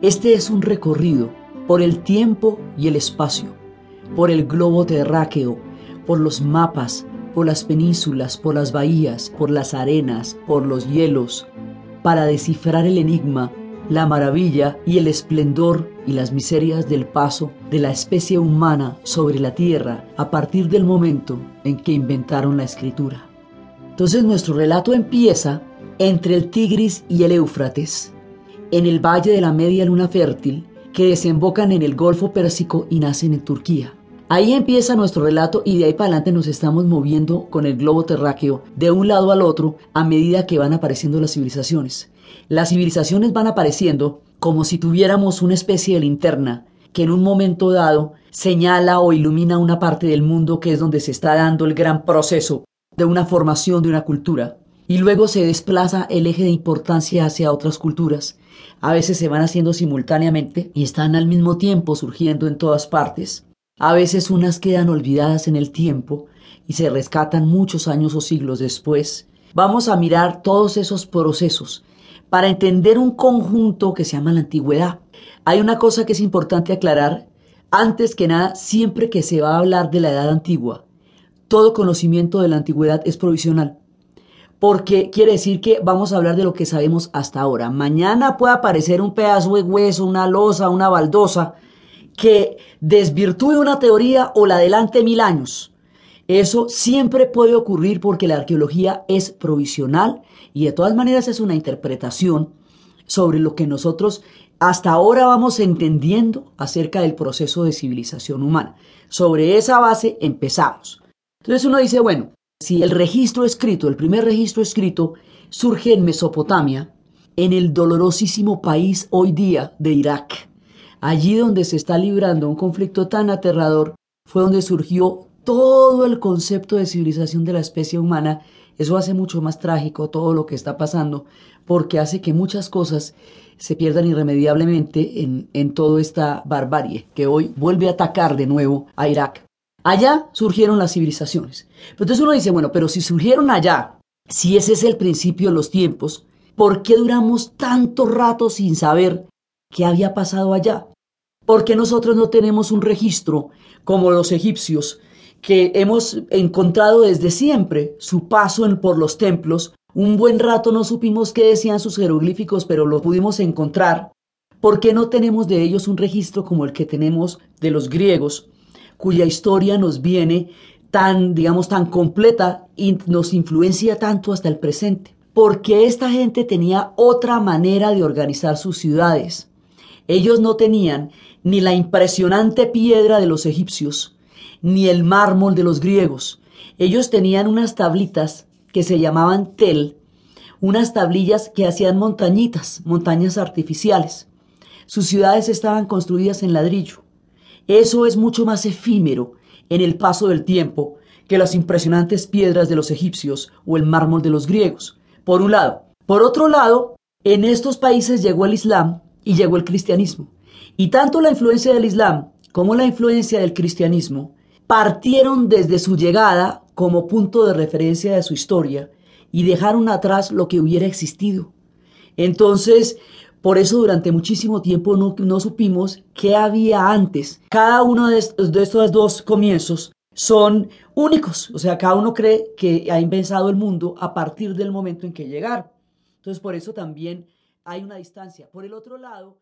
Este es un recorrido por el tiempo y el espacio, por el globo terráqueo, por los mapas, por las penínsulas, por las bahías, por las arenas, por los hielos, para descifrar el enigma, la maravilla y el esplendor y las miserias del paso de la especie humana sobre la tierra a partir del momento en que inventaron la escritura. Entonces nuestro relato empieza entre el Tigris y el Éufrates, en el valle de la media luna fértil, que desembocan en el Golfo Pérsico y nacen en Turquía. Ahí empieza nuestro relato y de ahí para adelante nos estamos moviendo con el globo terráqueo de un lado al otro a medida que van apareciendo las civilizaciones. Las civilizaciones van apareciendo como si tuviéramos una especie de linterna que en un momento dado señala o ilumina una parte del mundo que es donde se está dando el gran proceso de una formación de una cultura. Y luego se desplaza el eje de importancia hacia otras culturas. A veces se van haciendo simultáneamente y están al mismo tiempo surgiendo en todas partes. A veces unas quedan olvidadas en el tiempo y se rescatan muchos años o siglos después. Vamos a mirar todos esos procesos para entender un conjunto que se llama la antigüedad. Hay una cosa que es importante aclarar. Antes que nada, siempre que se va a hablar de la edad antigua, todo conocimiento de la antigüedad es provisional. Porque quiere decir que vamos a hablar de lo que sabemos hasta ahora. Mañana puede aparecer un pedazo de hueso, una losa, una baldosa, que desvirtúe una teoría o la adelante mil años. Eso siempre puede ocurrir porque la arqueología es provisional y de todas maneras es una interpretación sobre lo que nosotros hasta ahora vamos entendiendo acerca del proceso de civilización humana. Sobre esa base empezamos. Entonces uno dice, bueno, si el registro escrito, el primer registro escrito, surge en Mesopotamia, en el dolorosísimo país hoy día de Irak, Allí donde se está librando un conflicto tan aterrador fue donde surgió todo el concepto de civilización de la especie humana. Eso hace mucho más trágico todo lo que está pasando porque hace que muchas cosas se pierdan irremediablemente en, en toda esta barbarie que hoy vuelve a atacar de nuevo a Irak. Allá surgieron las civilizaciones. Pero entonces uno dice, bueno, pero si surgieron allá, si ese es el principio de los tiempos, ¿por qué duramos tanto rato sin saber qué había pasado allá. Porque nosotros no tenemos un registro como los egipcios, que hemos encontrado desde siempre su paso por los templos. Un buen rato no supimos qué decían sus jeroglíficos, pero lo pudimos encontrar. ¿Por qué no tenemos de ellos un registro como el que tenemos de los griegos, cuya historia nos viene tan, digamos, tan completa y nos influencia tanto hasta el presente? Porque esta gente tenía otra manera de organizar sus ciudades. Ellos no tenían ni la impresionante piedra de los egipcios, ni el mármol de los griegos. Ellos tenían unas tablitas que se llamaban tel, unas tablillas que hacían montañitas, montañas artificiales. Sus ciudades estaban construidas en ladrillo. Eso es mucho más efímero en el paso del tiempo que las impresionantes piedras de los egipcios o el mármol de los griegos, por un lado. Por otro lado, en estos países llegó el Islam y llegó el cristianismo. Y tanto la influencia del Islam como la influencia del cristianismo partieron desde su llegada como punto de referencia de su historia y dejaron atrás lo que hubiera existido. Entonces, por eso durante muchísimo tiempo no, supimos qué había antes. Cada uno de estos, dos comienzos son únicos, o sea, cada uno cree que ha inventado el mundo a partir del momento en que llegaron. Entonces, por eso también hay una distancia. Por el otro lado,